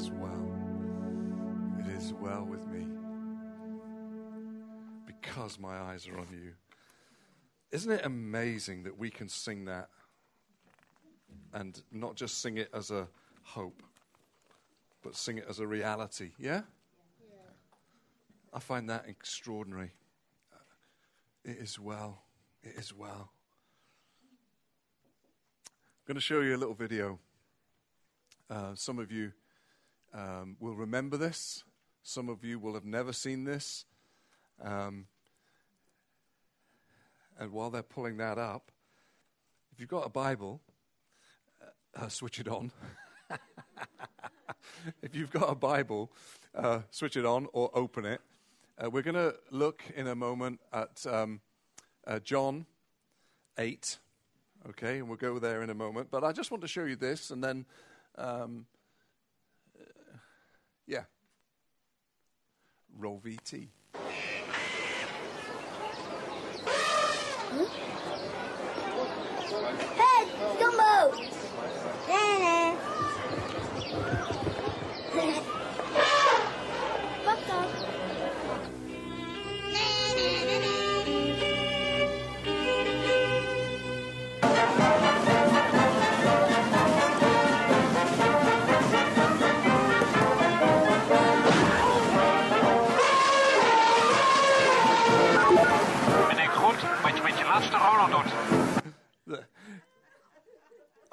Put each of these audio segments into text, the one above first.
is well. It is well with me because my eyes are on you. Isn't it amazing that we can sing that and not just sing it as a hope, but sing it as a reality? Yeah? I find that extraordinary. It is well. It is well. I'm going to show you a little video. Uh, some of you um, will remember this. Some of you will have never seen this. Um, and while they're pulling that up, if you've got a Bible, uh, uh switch it on. if you've got a Bible, uh, switch it on or open it. Uh, we're going to look in a moment at um, uh, John 8. Okay, and we'll go there in a moment. But I just want to show you this, and then um, yeah. Roll VT. Hey, Dumbo!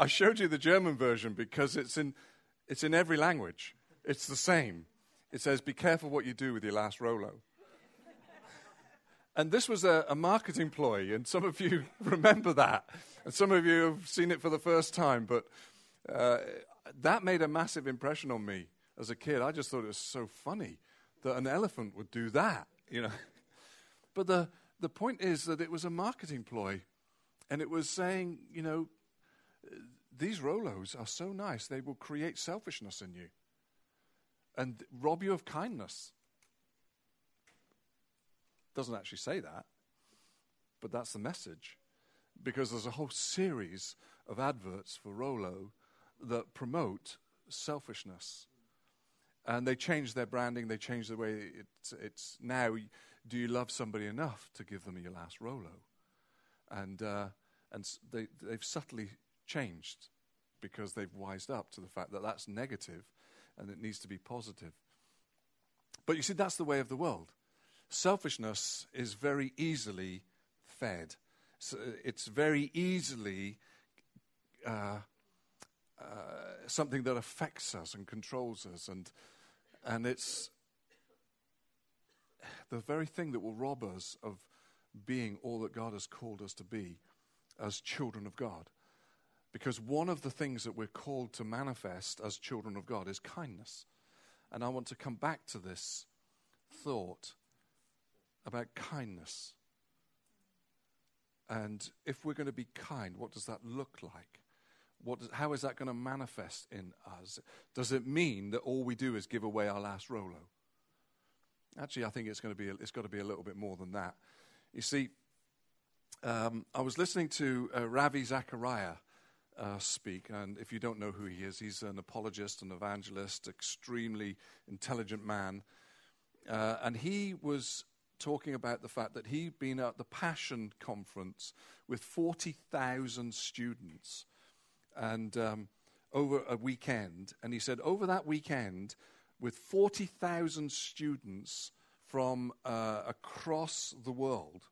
I showed you the German version because it's in, it's in every language. It's the same. It says, Be careful what you do with your last Rolo. And this was a, a marketing ploy, and some of you remember that. And some of you have seen it for the first time, but uh, that made a massive impression on me as a kid. I just thought it was so funny that an elephant would do that, you know. But the, the point is that it was a marketing ploy. And it was saying, you know, these Rolos are so nice, they will create selfishness in you and rob you of kindness. Doesn't actually say that, but that's the message. Because there's a whole series of adverts for Rolo that promote selfishness. And they change their branding, they change the way it's, it's now. Do you love somebody enough to give them your last Rolo? And, uh, and they, they've subtly changed because they've wised up to the fact that that's negative and it needs to be positive. But you see, that's the way of the world. Selfishness is very easily fed, so it's very easily uh, uh, something that affects us and controls us, and, and it's the very thing that will rob us of being all that God has called us to be as children of God. Because one of the things that we're called to manifest as children of God is kindness. And I want to come back to this thought about kindness. And if we're going to be kind, what does that look like? What does, how is that going to manifest in us? Does it mean that all we do is give away our last Rolo? Actually, I think it's going to be. It's got to be a little bit more than that. You see, um, I was listening to uh, Ravi Zacharias uh, speak, and if you don't know who he is, he's an apologist, an evangelist, extremely intelligent man, uh, and he was talking about the fact that he'd been at the Passion Conference with forty thousand students, and um, over a weekend, and he said over that weekend, with forty thousand students from uh, across the world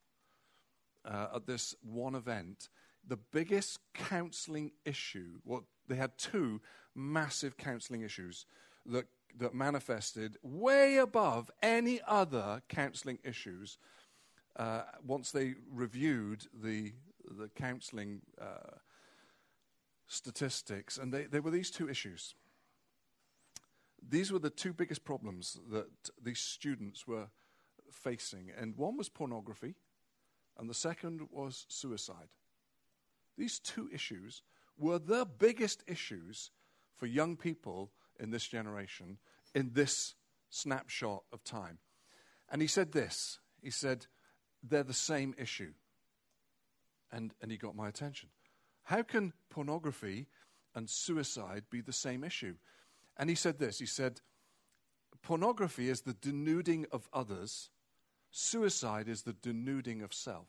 uh, at this one event, the biggest counseling issue, well, they had two massive counseling issues that, that manifested way above any other counseling issues uh, once they reviewed the, the counseling uh, statistics. And they, they were these two issues. These were the two biggest problems that these students were facing. And one was pornography, and the second was suicide. These two issues were the biggest issues for young people in this generation in this snapshot of time. And he said this he said, they're the same issue. And, and he got my attention. How can pornography and suicide be the same issue? And he said this he said, Pornography is the denuding of others, suicide is the denuding of self.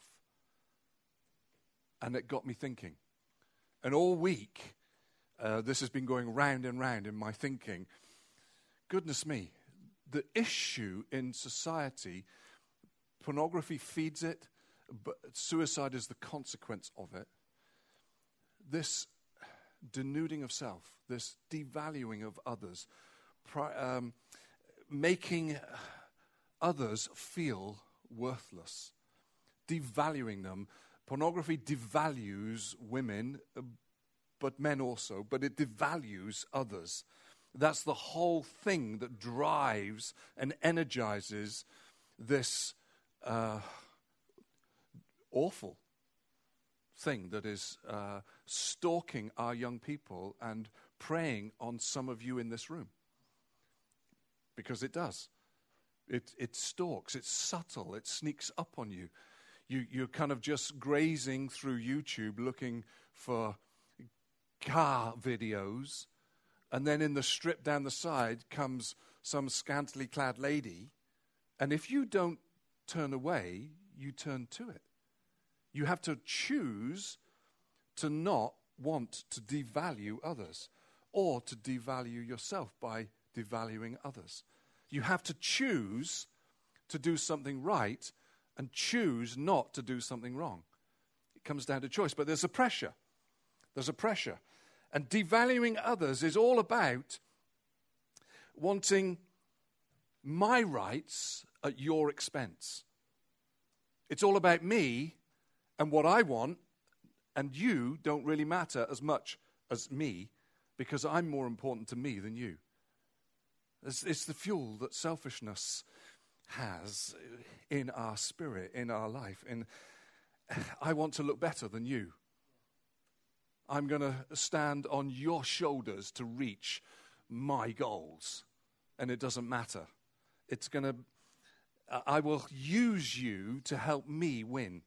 And it got me thinking. And all week, uh, this has been going round and round in my thinking. Goodness me, the issue in society, pornography feeds it, but suicide is the consequence of it. This denuding of self, this devaluing of others, pri- um, making others feel worthless, devaluing them. Pornography devalues women, uh, but men also, but it devalues others. That's the whole thing that drives and energizes this uh, awful thing that is uh, stalking our young people and preying on some of you in this room. Because it does. It, it stalks, it's subtle, it sneaks up on you. You. You're kind of just grazing through YouTube looking for car videos, and then in the strip down the side comes some scantily clad lady, and if you don't turn away, you turn to it. You have to choose to not want to devalue others or to devalue yourself by devaluing others. You have to choose to do something right and choose not to do something wrong. It comes down to choice, but there's a pressure. There's a pressure. And devaluing others is all about wanting my rights at your expense. It's all about me and what I want, and you don't really matter as much as me because I'm more important to me than you. It's, the fuel that selfishness has in our spirit, in our life. In, I want to look better than you. I'm going to stand on your shoulders to reach my goals. And it doesn't matter. It's going to, I will use you to help me win.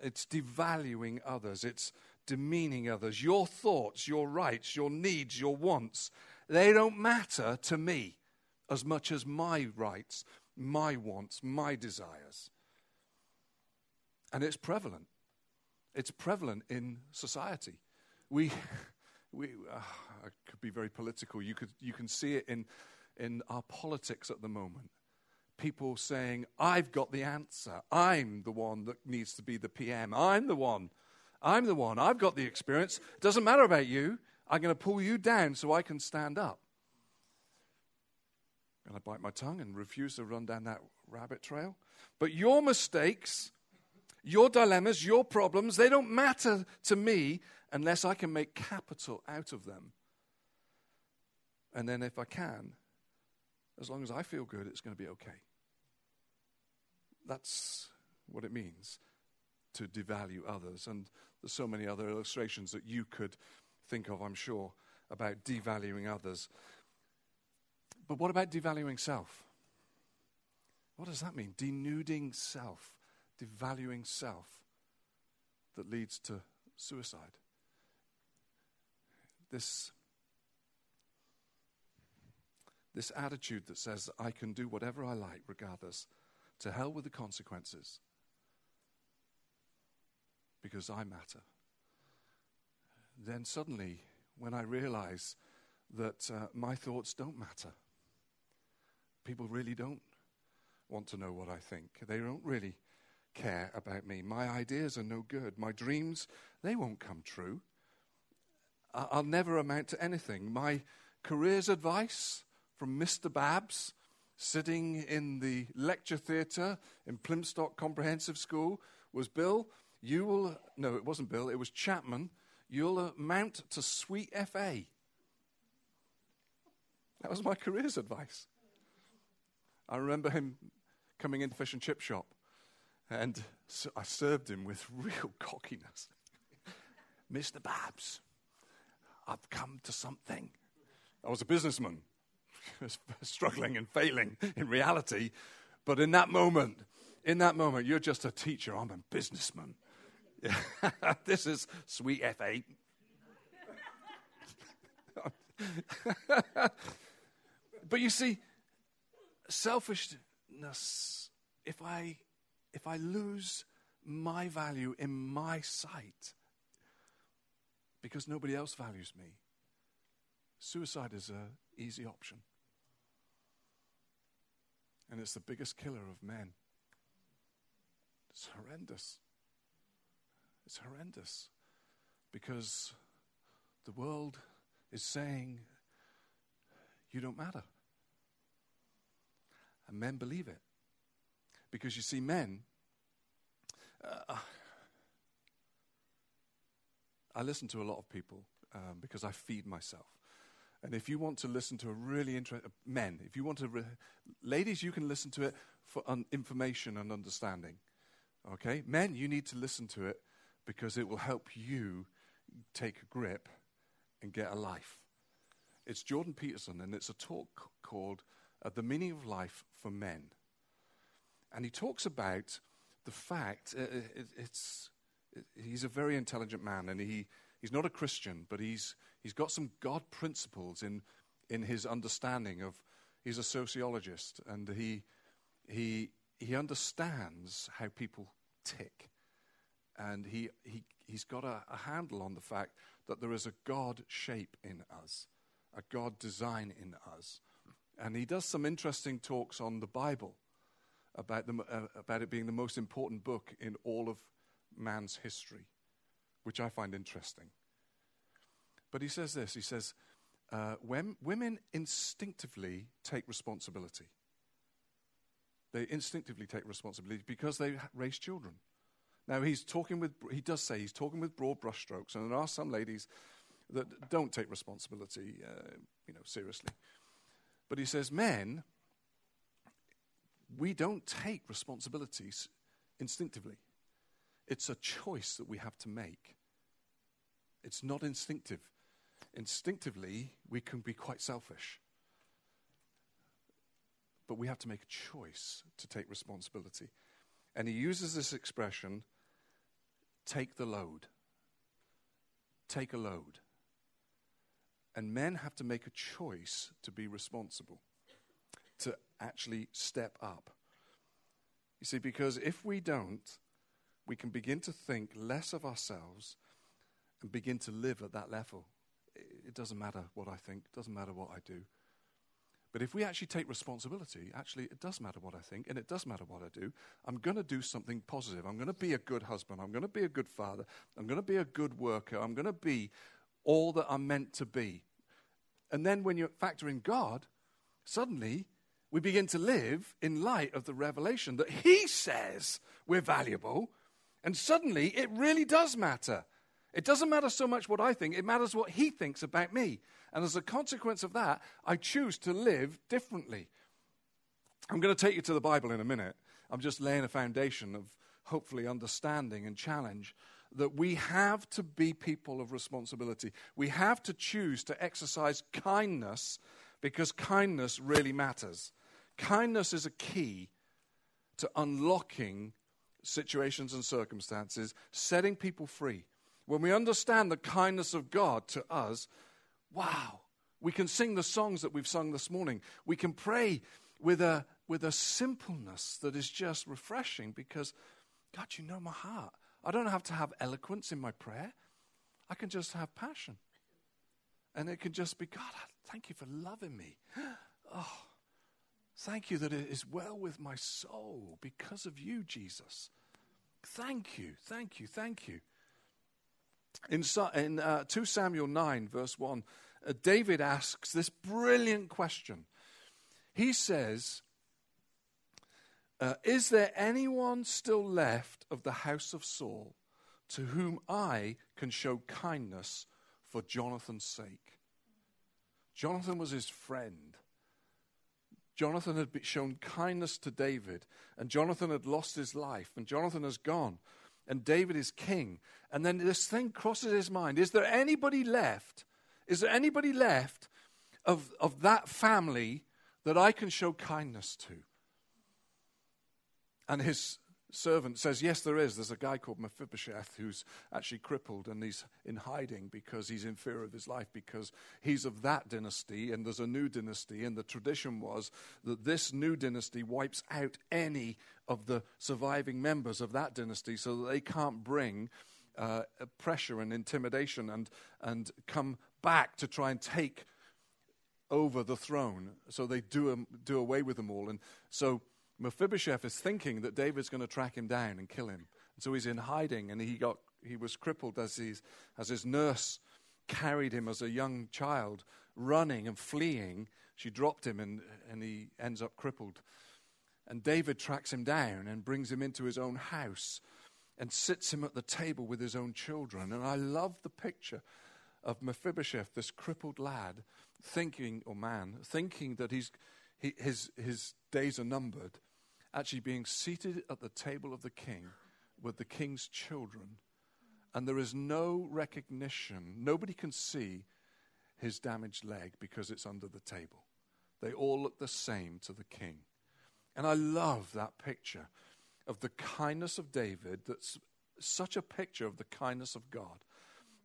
It's devaluing others, it's demeaning others. Your thoughts, your rights, your needs, your wants, they don't matter to me as much as my rights, my wants, my desires. And it's prevalent. It's prevalent in society. We, we uh, I could be very political. You, could, you can see it in, in our politics at the moment people saying, I've got the answer. I'm the one that needs to be the PM. I'm the one. I'm the one. I've got the experience. Doesn't matter about you. I'm going to pull you down so I can stand up. I bite my tongue and refuse to run down that rabbit trail. But your mistakes, your dilemmas, your problems, they don't matter to me unless I can make capital out of them. And then if I can, as long as I feel good, it's going to be okay. That's what it means to devalue others. And there's so many other illustrations that you could think of, I'm sure, about devaluing others. But what about devaluing self? What does that mean? Denuding self, devaluing self that leads to suicide. This this attitude that says, I can do whatever I like regardless, to hell with the consequences, because I matter. Then suddenly, when I realize that uh, my thoughts don't matter, people really don't want to know what I think. They don't really care about me. My ideas are no good. My dreams, they won't come true. I'll never amount to anything. My career's advice, from Mr. Babs sitting in the lecture theatre in Plymstock Comprehensive School was Bill, you will, no, it wasn't Bill, it was Chapman, you'll amount to sweet FA. That was my career's advice. I remember him coming into fish and chip shop, and so I served him with real cockiness. Mr. Babs, I've come to something. I was a businessman. struggling and failing in reality. But in that moment, in that moment, you're just a teacher. I'm a businessman. this is sweet FA. but you see, selfishness, if I, if I lose my value in my sight because nobody else values me, suicide is an easy option. And it's the biggest killer of men. It's horrendous. It's horrendous because the world is saying, You don't matter. And men believe it. Because you see, men, uh, I listen to a lot of people um, because I feed myself. And if you want to listen to a really interesting, men, if you want to, re- ladies, you can listen to it for un- information and understanding. Okay? Men, you need to listen to it because it will help you take a grip and get a life. It's Jordan Peterson, and it's a talk called uh, The Meaning of Life for Men. And he talks about the fact uh, uh, it, it's, it, he's a very intelligent man, and he, he's not a Christian, but he's, he's got some God principles in, in his understanding of, he's a sociologist, and he, he, he understands how people tick. And he, he, he's got a, a handle on the fact that there is a God shape in us, a God design in us. And he does some interesting talks on the Bible about, the, uh, about it being the most important book in all of man's history, which I find interesting. But he says this he says, uh, when women instinctively take responsibility. They instinctively take responsibility because they raise children. Now, he's talking with, he does say he's talking with broad brushstrokes, and there are some ladies that don't take responsibility, uh, you know, seriously. But he says, men, we don't take responsibilities instinctively. It's a choice that we have to make. It's not instinctive. Instinctively, we can be quite selfish. But we have to make a choice to take responsibility. And he uses this expression take the load. Take a load. And men have to make a choice to be responsible, to actually step up. You see, because if we don't, we can begin to think less of ourselves and begin to live at that level. It doesn't matter what I think, it doesn't matter what I do. But if we actually take responsibility, actually, it does matter what I think, and it does matter what I do. I'm going to do something positive. I'm going to be a good husband. I'm going to be a good father. I'm going to be a good worker. I'm going to be all that I'm meant to be. And then when you factor in God, suddenly we begin to live in light of the revelation that He says we're valuable. And suddenly it really does matter. It doesn't matter so much what I think, it matters what He thinks about me. And as a consequence of that, I choose to live differently. I'm going to take you to the Bible in a minute. I'm just laying a foundation of hopefully understanding and challenge that we have to be people of responsibility. We have to choose to exercise kindness because kindness really matters. Kindness is a key to unlocking situations and circumstances, setting people free. When we understand the kindness of God to us, wow, we can sing the songs that we've sung this morning. We can pray with a, with a simpleness that is just refreshing because, God, you know my heart. I don't have to have eloquence in my prayer, I can just have passion. And it can just be, God, thank you for loving me. Oh, thank you that it is well with my soul because of you, Jesus. Thank you, thank you, thank you. In, in uh, 2 Samuel 9, verse 1, uh, David asks this brilliant question. He says, uh, Is there anyone still left of the house of Saul to whom I can show kindness for Jonathan's sake? Jonathan was his friend. Jonathan had shown kindness to David, and Jonathan had lost his life, and Jonathan has gone, and David is king. And then this thing crosses his mind Is there anybody left is there anybody left of, of that family that I can show kindness to? And his servant says, Yes, there is. There's a guy called Mephibosheth who's actually crippled and he's in hiding because he's in fear of his life because he's of that dynasty and there's a new dynasty. And the tradition was that this new dynasty wipes out any of the surviving members of that dynasty so that they can't bring uh, pressure and intimidation and, and come back to try and take over the throne. So they do, um, do away with them all. And so Mephibosheth is thinking that David's going to track him down and kill him. And so he's in hiding, and he, got, he was crippled as, he's, as his nurse carried him as a young child, running and fleeing. She dropped him, and, and he ends up crippled. And David tracks him down and brings him into his own house and sits him at the table with his own children. And I love the picture of Mephibosheth, this crippled lad, thinking, or man, thinking that he's, he, his, his days are numbered, actually being seated at the table of the king with the king's children. And there is no recognition, nobody can see his damaged leg because it's under the table. They all look the same to the king. And I love that picture of the kindness of David that's such a picture of the kindness of God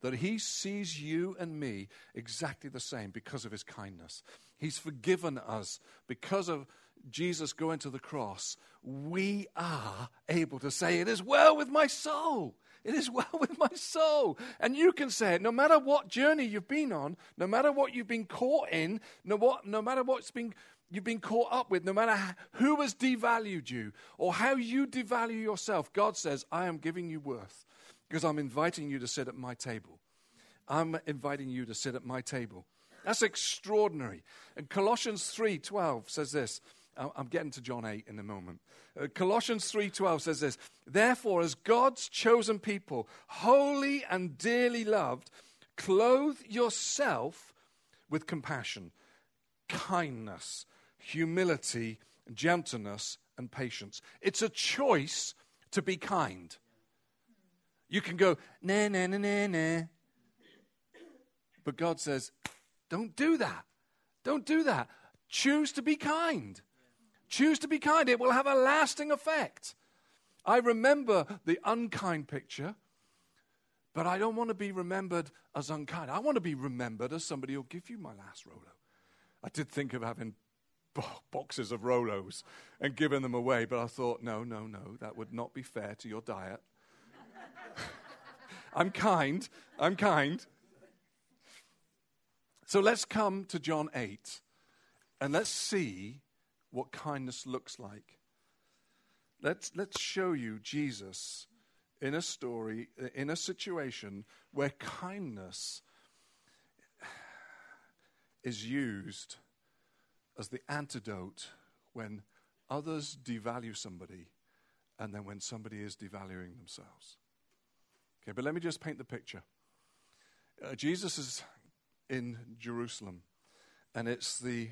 that he sees you and me exactly the same because of his kindness. He's forgiven us because of Jesus going to the cross. We are able to say, It is well with my soul. It is well with my soul. And you can say it no matter what journey you've been on, no matter what you've been caught in, no, what, no matter what's been, you've been caught up with, no matter who has devalued you or how you devalue yourself, God says, I am giving you worth because I'm inviting you to sit at my table. I'm inviting you to sit at my table. That's extraordinary. And Colossians 3:12 says this. I'm getting to John 8 in a moment. Uh, Colossians 3:12 says this, "Therefore as God's chosen people, holy and dearly loved, clothe yourself with compassion, kindness, humility, gentleness, and patience." It's a choice to be kind. You can go, nah, nah, nah, nah, nah. But God says, don't do that. Don't do that. Choose to be kind. Choose to be kind. It will have a lasting effect. I remember the unkind picture, but I don't want to be remembered as unkind. I want to be remembered as somebody who'll give you my last Rolo. I did think of having boxes of Rolos and giving them away, but I thought, no, no, no, that would not be fair to your diet. I'm kind. I'm kind. So let's come to John 8 and let's see what kindness looks like. Let's, let's show you Jesus in a story, in a situation where kindness is used as the antidote when others devalue somebody and then when somebody is devaluing themselves. Okay, but let me just paint the picture. Uh, Jesus is in Jerusalem, and it's the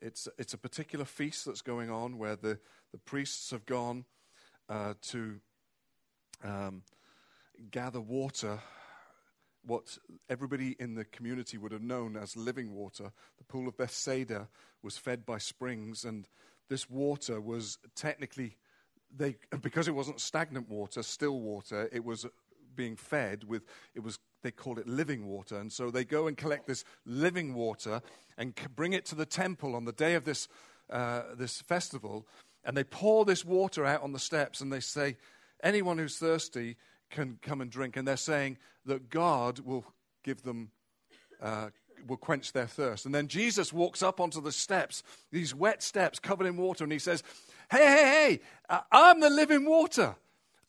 it's it's a particular feast that's going on where the the priests have gone uh, to um, gather water. What everybody in the community would have known as living water. The pool of Bethsaida was fed by springs, and this water was technically they because it wasn't stagnant water, still water. It was being fed with, it was, they called it living water. And so they go and collect this living water and bring it to the temple on the day of this, uh, this festival. And they pour this water out on the steps and they say, anyone who's thirsty can come and drink. And they're saying that God will give them, uh, will quench their thirst. And then Jesus walks up onto the steps, these wet steps covered in water, and he says, Hey, hey, hey, I'm the living water.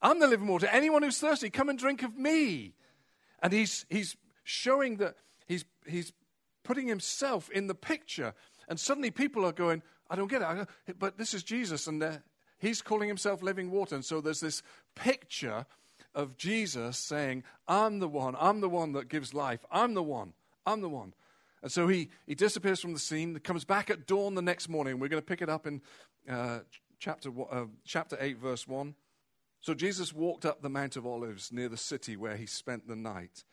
I'm the living water. Anyone who's thirsty, come and drink of me. And he's, he's showing that he's, he's putting himself in the picture. And suddenly people are going, I don't get it. but this is Jesus, and he's calling himself living water. And so there's this picture of Jesus saying, I'm the one, I'm the one that gives life, I'm the one, I'm the one. And so he, he disappears from the scene, comes back at dawn the next morning. We're going to pick it up in uh, chapter, uh, chapter 8, verse 1. So Jesus walked up the Mount of Olives near the city where he spent the night.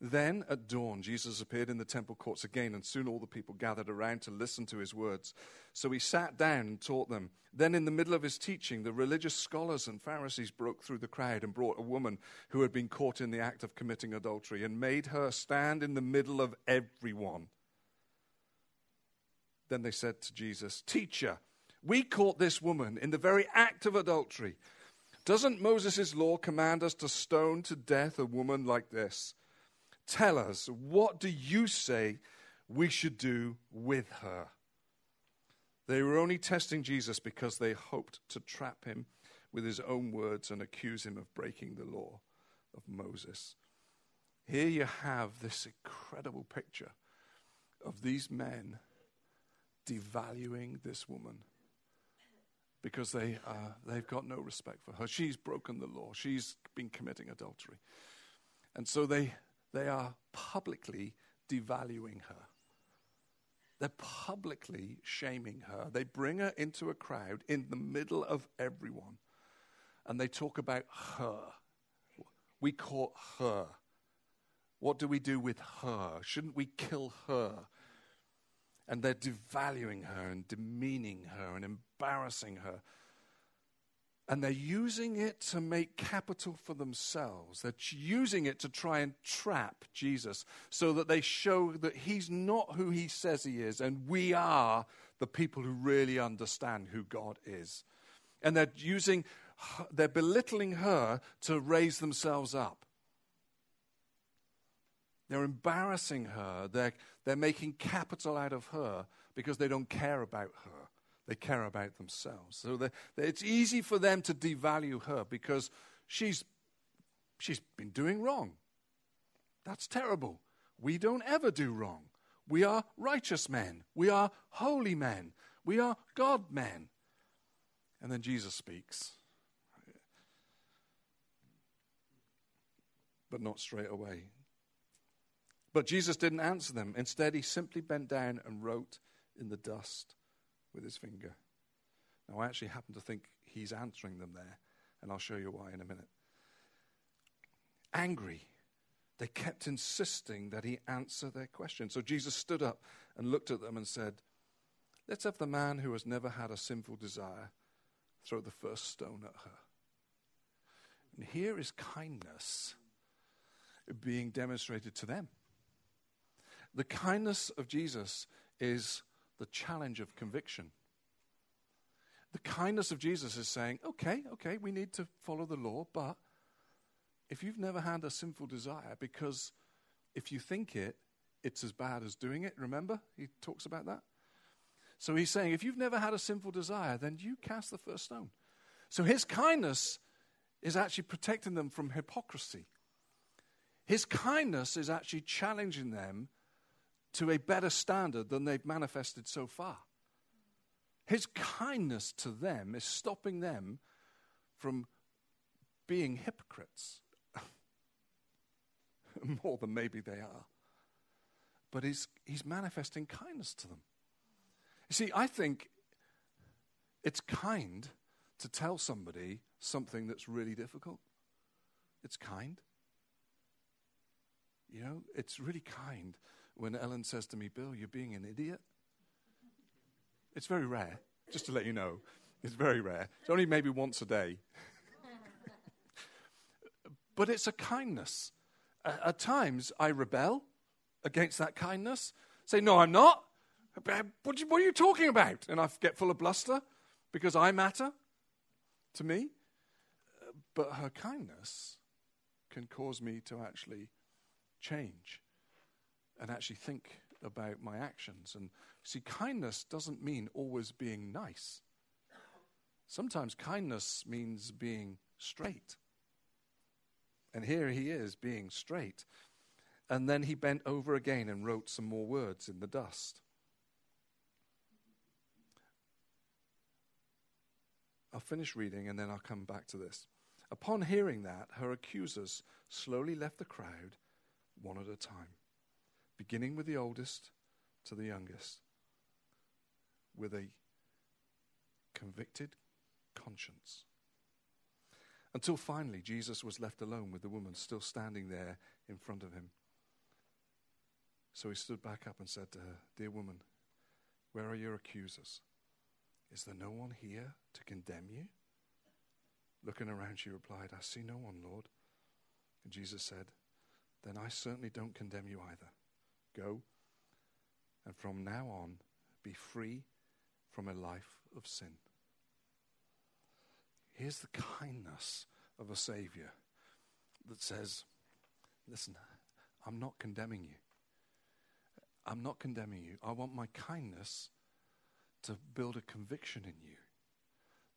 Then at dawn, Jesus appeared in the temple courts again, and soon all the people gathered around to listen to his words. So he sat down and taught them. Then, in the middle of his teaching, the religious scholars and Pharisees broke through the crowd and brought a woman who had been caught in the act of committing adultery and made her stand in the middle of everyone. Then they said to Jesus, Teacher, we caught this woman in the very act of adultery. Doesn't Moses' law command us to stone to death a woman like this? Tell us, what do you say we should do with her? They were only testing Jesus because they hoped to trap him with his own words and accuse him of breaking the law of Moses. Here you have this incredible picture of these men devaluing this woman because they, uh, they've got no respect for her. She's broken the law, she's been committing adultery. And so they they are publicly devaluing her. They're publicly shaming her. They bring her into a crowd in the middle of everyone and they talk about her. We caught her. What do we do with her? Shouldn't we kill her? And they're devaluing her and demeaning her and embarrassing her and they're using it to make capital for themselves. They're using it to try and trap Jesus so that they show that he's not who he says he is, and we are the people who really understand who God is. And they're using, they're belittling her to raise themselves up. They're embarrassing her. They're, they're making capital out of her because they don't care about her. They care about themselves. So they, they, it's easy for them to devalue her because she's, she's been doing wrong. That's terrible. We don't ever do wrong. We are righteous men. We are holy men. We are God men. And then Jesus speaks. But not straight away. But Jesus didn't answer them. Instead, he simply bent down and wrote in the dust with his finger. Now, I actually happen to think he's answering them there, and I'll show you why in a minute. Angry, they kept insisting that he answer their question. So Jesus stood up and looked at them and said, Let's have the man who has never had a sinful desire throw the first stone at her. And here is kindness being demonstrated to them. The kindness of Jesus is the challenge of conviction. The kindness of Jesus is saying, okay, okay, we need to follow the law, but if you've never had a sinful desire, because if you think it, it's as bad as doing it, remember? He talks about that. So he's saying, if you've never had a sinful desire, then you cast the first stone. So his kindness is actually protecting them from hypocrisy. His kindness is actually challenging them to a better standard than they've manifested so far. His kindness to them is stopping them from being hypocrites. More than maybe they are. But he's, he's manifesting kindness to them. You see, I think it's kind to tell somebody something that's really difficult. It's kind. You know, it's really kind when Ellen says to me, Bill, you're being an idiot. It's very rare, just to let you know. It's very rare. It's only maybe once a day. but it's a kindness. At times, I rebel against that kindness. Say, no, I'm not. What are you talking about? And I get full of bluster because I matter to me. But her kindness can cause me to actually change and actually think about my actions. And see, kindness doesn't mean always being nice. Sometimes kindness means being straight. And here he is being straight. And then he bent over again and wrote some more words in the dust. I'll finish reading and then I'll come back to this. Upon hearing that, her accusers slowly left the crowd one at a time beginning with the oldest to the youngest, with a convicted conscience. Until finally, Jesus was left alone with the woman still standing there in front of him. So he stood back up and said to her, Dear woman, where are your accusers? Is there no one here to condemn you? Looking around, she replied, I see no one, Lord. And Jesus said, Then I certainly don't condemn you either. Go, and from now on, be free from a life of sin. Here's the kindness of a Savior that says, Listen, I'm not condemning you. I'm not condemning you. I want my kindness to build a conviction in you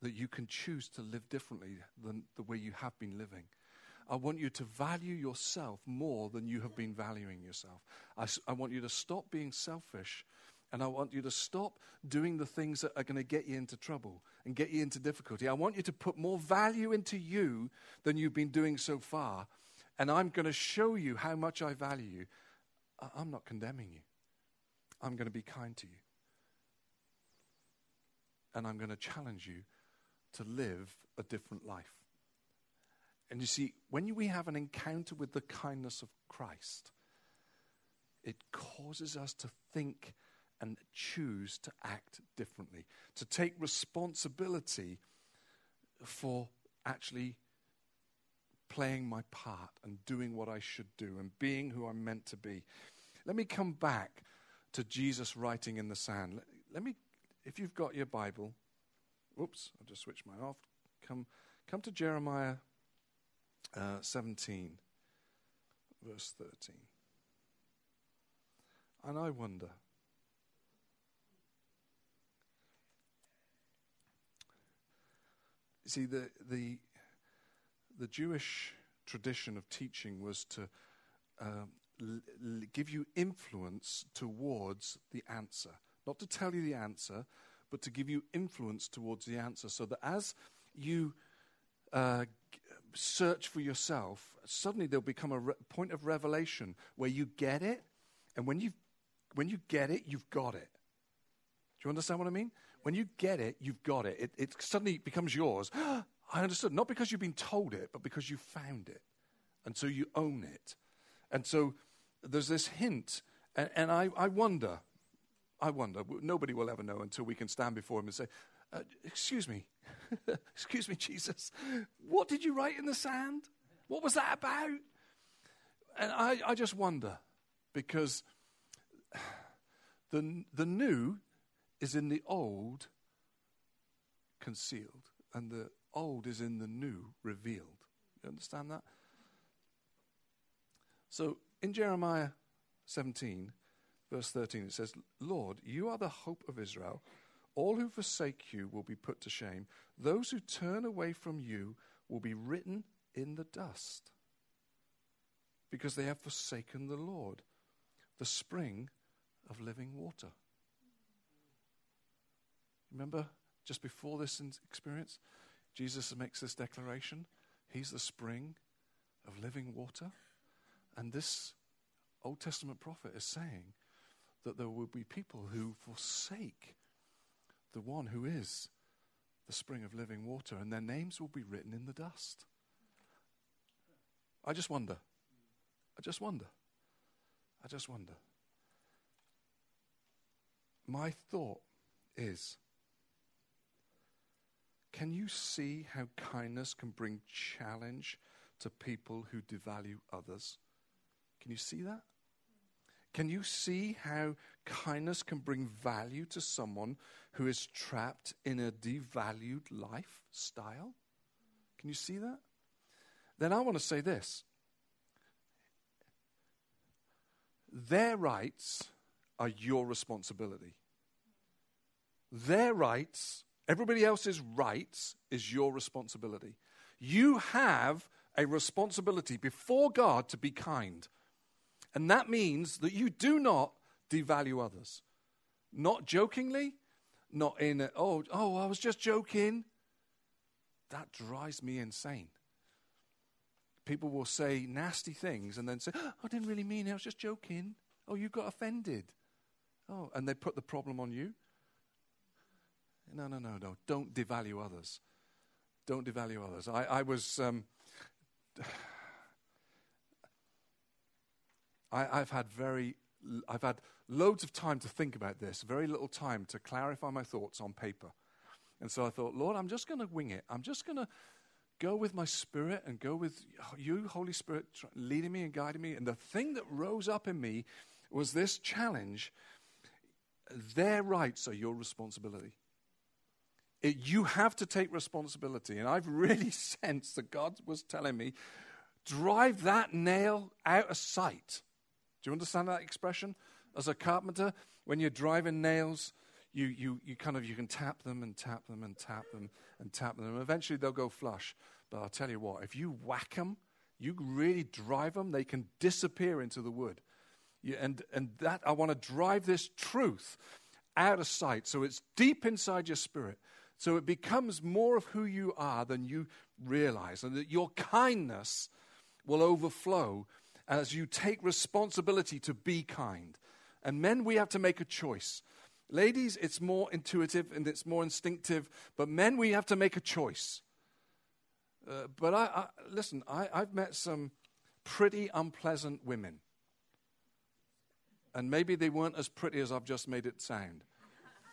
that you can choose to live differently than the way you have been living. I want you to value yourself more than you have been valuing yourself. I want you to stop being selfish and I want you to stop doing the things that are going to get you into trouble and get you into difficulty. I want you to put more value into you than you've been doing so far. And I'm going to show you how much I value you. I- I'm not condemning you. I'm going to be kind to you. And I'm going to challenge you to live a different life. And you see, when we have an encounter with the kindness of Christ, it causes us to think and choose to act differently, to take responsibility for actually playing my part and doing what I should do and being who I'm meant to be. Let me come back to Jesus writing in the sand. Let, let me, if you've got your Bible, whoops, I'll just switch mine off. Come, come to Jeremiah uh, 17, verse 13. And I wonder. See, the, the, the Jewish tradition of teaching was to um, l- l- give you influence towards the answer. Not to tell you the answer, but to give you influence towards the answer. So that as you uh, search for yourself, suddenly there'll become a re- point of revelation where you get it. And when, you when you get it, you've got it. Do you understand what I mean? When you get it, you've got it. It, it suddenly becomes yours. I understood. Not because you've been told it, but because you found it. And so you own it. And so there's this hint. And, and I, I wonder, I wonder, nobody will ever know until we can stand before him and say, uh, Excuse me, excuse me, Jesus, what did you write in the sand? What was that about? And I, I just wonder because the, the new is in the old concealed, and the old is in the new revealed. You understand that? So in Jeremiah 17, verse 13, it says, Lord, you are the hope of Israel. All who forsake you will be put to shame. Those who turn away from you will be written in the dust because they have forsaken the Lord, the spring of living water. Remember, just before this experience, Jesus makes this declaration He's the spring of living water. And this Old Testament prophet is saying that there will be people who forsake the one who is the spring of living water, and their names will be written in the dust. I just wonder. I just wonder. I just wonder. My thought is can you see how kindness can bring challenge to people who devalue others? Can you see that? Can you see how kindness can bring value to someone who is trapped in a devalued lifestyle? Can you see that? Then I want to say this their rights are your responsibility. Their rights, everybody else's rights, is your responsibility. You have a responsibility before God to be kind. And that means that you do not devalue others. Not jokingly, not in, a, oh, oh, I was just joking. That drives me insane. People will say nasty things and then say, oh, I didn't really mean it, I was just joking. Oh, you got offended. Oh, and they put the problem on you. No, no, no, no. Don't devalue others. Don't devalue others. I, I was. Um, I, I've had very I've had loads of time to think about this, very little time to clarify my thoughts on paper. And so I thought, Lord, I'm just going to wing it. I'm just going to go with my spirit and go with you, Holy Spirit, leading me and guiding me. And the thing that rose up in me was this challenge their rights are your responsibility. It, you have to take responsibility. And I've really sensed that God was telling me, drive that nail out of sight. Do you understand that expression? As a carpenter, when you're driving nails, you, you, you kind of you can tap them and tap them and tap them and tap them. And eventually they'll go flush. But I'll tell you what, if you whack them, you really drive them, they can disappear into the wood. You, and, and that, I want to drive this truth out of sight so it's deep inside your spirit. So it becomes more of who you are than you realize. And that your kindness will overflow as you take responsibility to be kind. And men, we have to make a choice. Ladies, it's more intuitive and it's more instinctive, but men, we have to make a choice. Uh, but I, I listen, I, I've met some pretty unpleasant women. And maybe they weren't as pretty as I've just made it sound.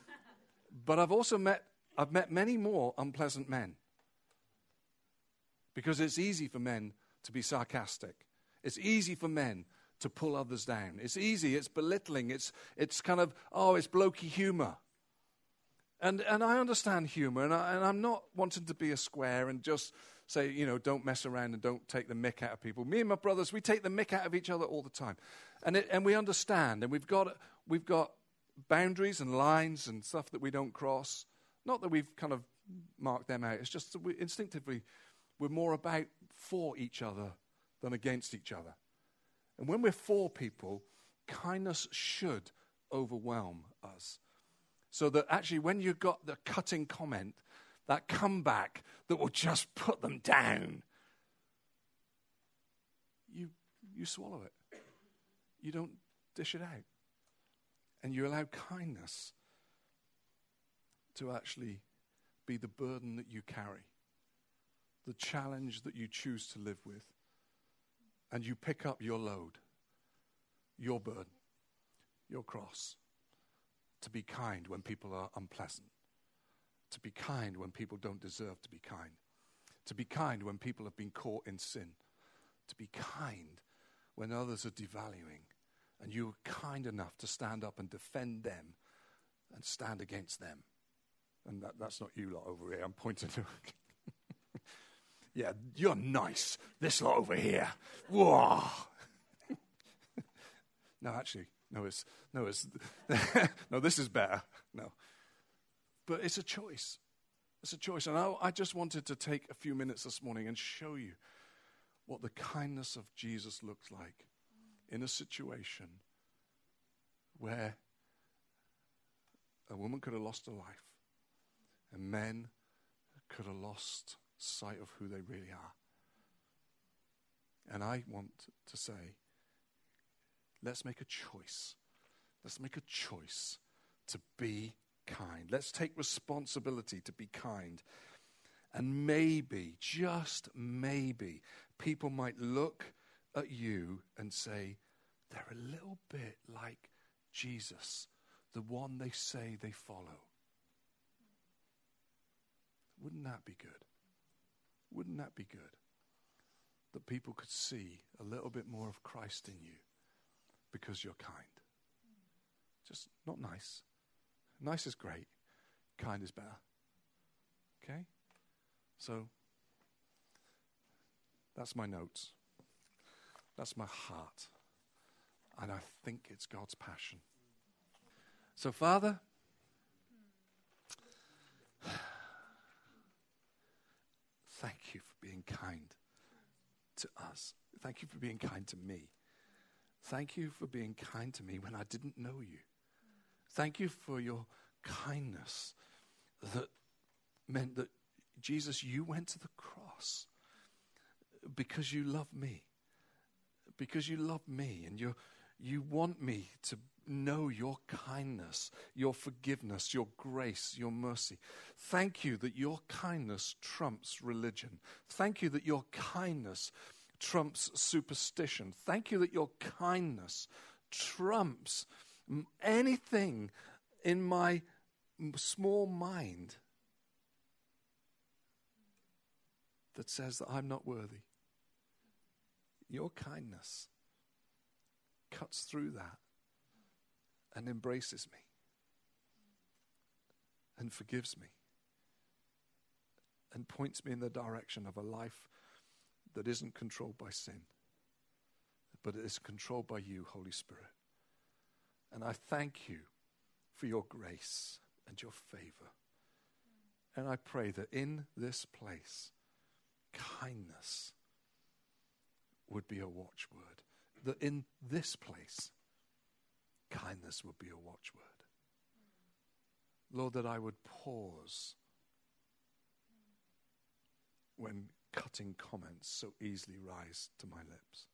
but I've also met, I've met many more unpleasant men. Because it's easy for men to be sarcastic. It's easy for men to pull others down. It's easy, it's belittling, it's, it's kind of, oh, it's blokey humor. And, and I understand humor, and, I, and I'm not wanting to be a square and just say, you know, don't mess around and don't take the mick out of people. Me and my brothers, we take the mick out of each other all the time. And, it, and we understand, and we've got, we've got boundaries and lines and stuff that we don't cross. Not that we've kind of marked them out, it's just that we instinctively, we're more about for each other than against each other. And when we're for people, kindness should overwhelm us. So that actually, when you've got the cutting comment, that comeback that will just put them down, you, you swallow it. You don't dish it out. And you allow kindness to actually be the burden that you carry, the challenge that you choose to live with and you pick up your load, your burden, your cross, to be kind when people are unpleasant, to be kind when people don't deserve to be kind, to be kind when people have been caught in sin, to be kind when others are devaluing, and you're kind enough to stand up and defend them and stand against them. And that, that's not you lot over here. I'm pointing to. Yeah, you're nice. This lot over here. Whoa. no, actually, no, it's, no, it's, no, this is better. No. But it's a choice. It's a choice. And I, I just wanted to take a few minutes this morning and show you what the kindness of Jesus looks like in a situation where a woman could have lost her life and men could have lost sight of who they really are. And I want to say, let's make a choice. Let's make a choice to be kind. Let's take responsibility to be kind. And maybe, just maybe, people might look at you and say, they're a little bit like Jesus, the one they say they follow. Wouldn't that be good? Wouldn't that be good? That people could see a little bit more of Christ in you because you're kind. Just not nice. Nice is great, kind is better. Okay? So, that's my notes. That's my heart. And I think it's God's passion. So, Father, Thank you for being kind to us. Thank you for being kind to me. Thank you for being kind to me when I didn't know you. Thank you for your kindness that meant that, Jesus, you went to the cross because you love me. Because you love me and you you want me to know your kindness, your forgiveness, your grace, your mercy. Thank you that your kindness trumps religion. Thank you that your kindness trumps superstition. Thank you that your kindness trumps anything in my small mind that says that I'm not worthy. Your kindness cuts through that and embraces me and forgives me and points me in the direction of a life that isn't controlled by sin, but is controlled by you, Holy Spirit. And I thank you for your grace and your favor. And I pray that in this place, kindness would be a watchword. That in this place, kindness would be a watchword. Lord, that I would pause when cutting comments so easily rise to my lips.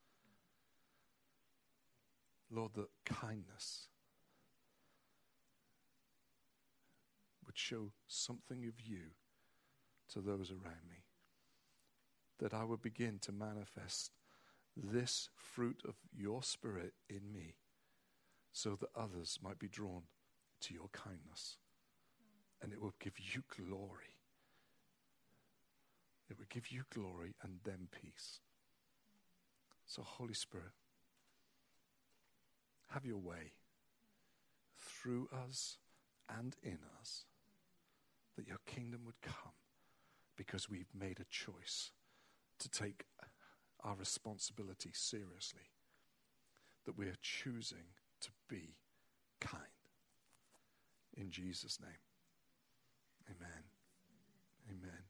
Lord, that kindness would show something of you to those around me. That I would begin to manifest this fruit of your spirit in me so that others might be drawn to your kindness. And it will give you glory. It will give you glory and them peace. So, Holy Spirit, have your way through us and in us, that your kingdom would come because we've made a choice to take our responsibility seriously, that we are choosing to be kind. In Jesus' name, amen. Amen.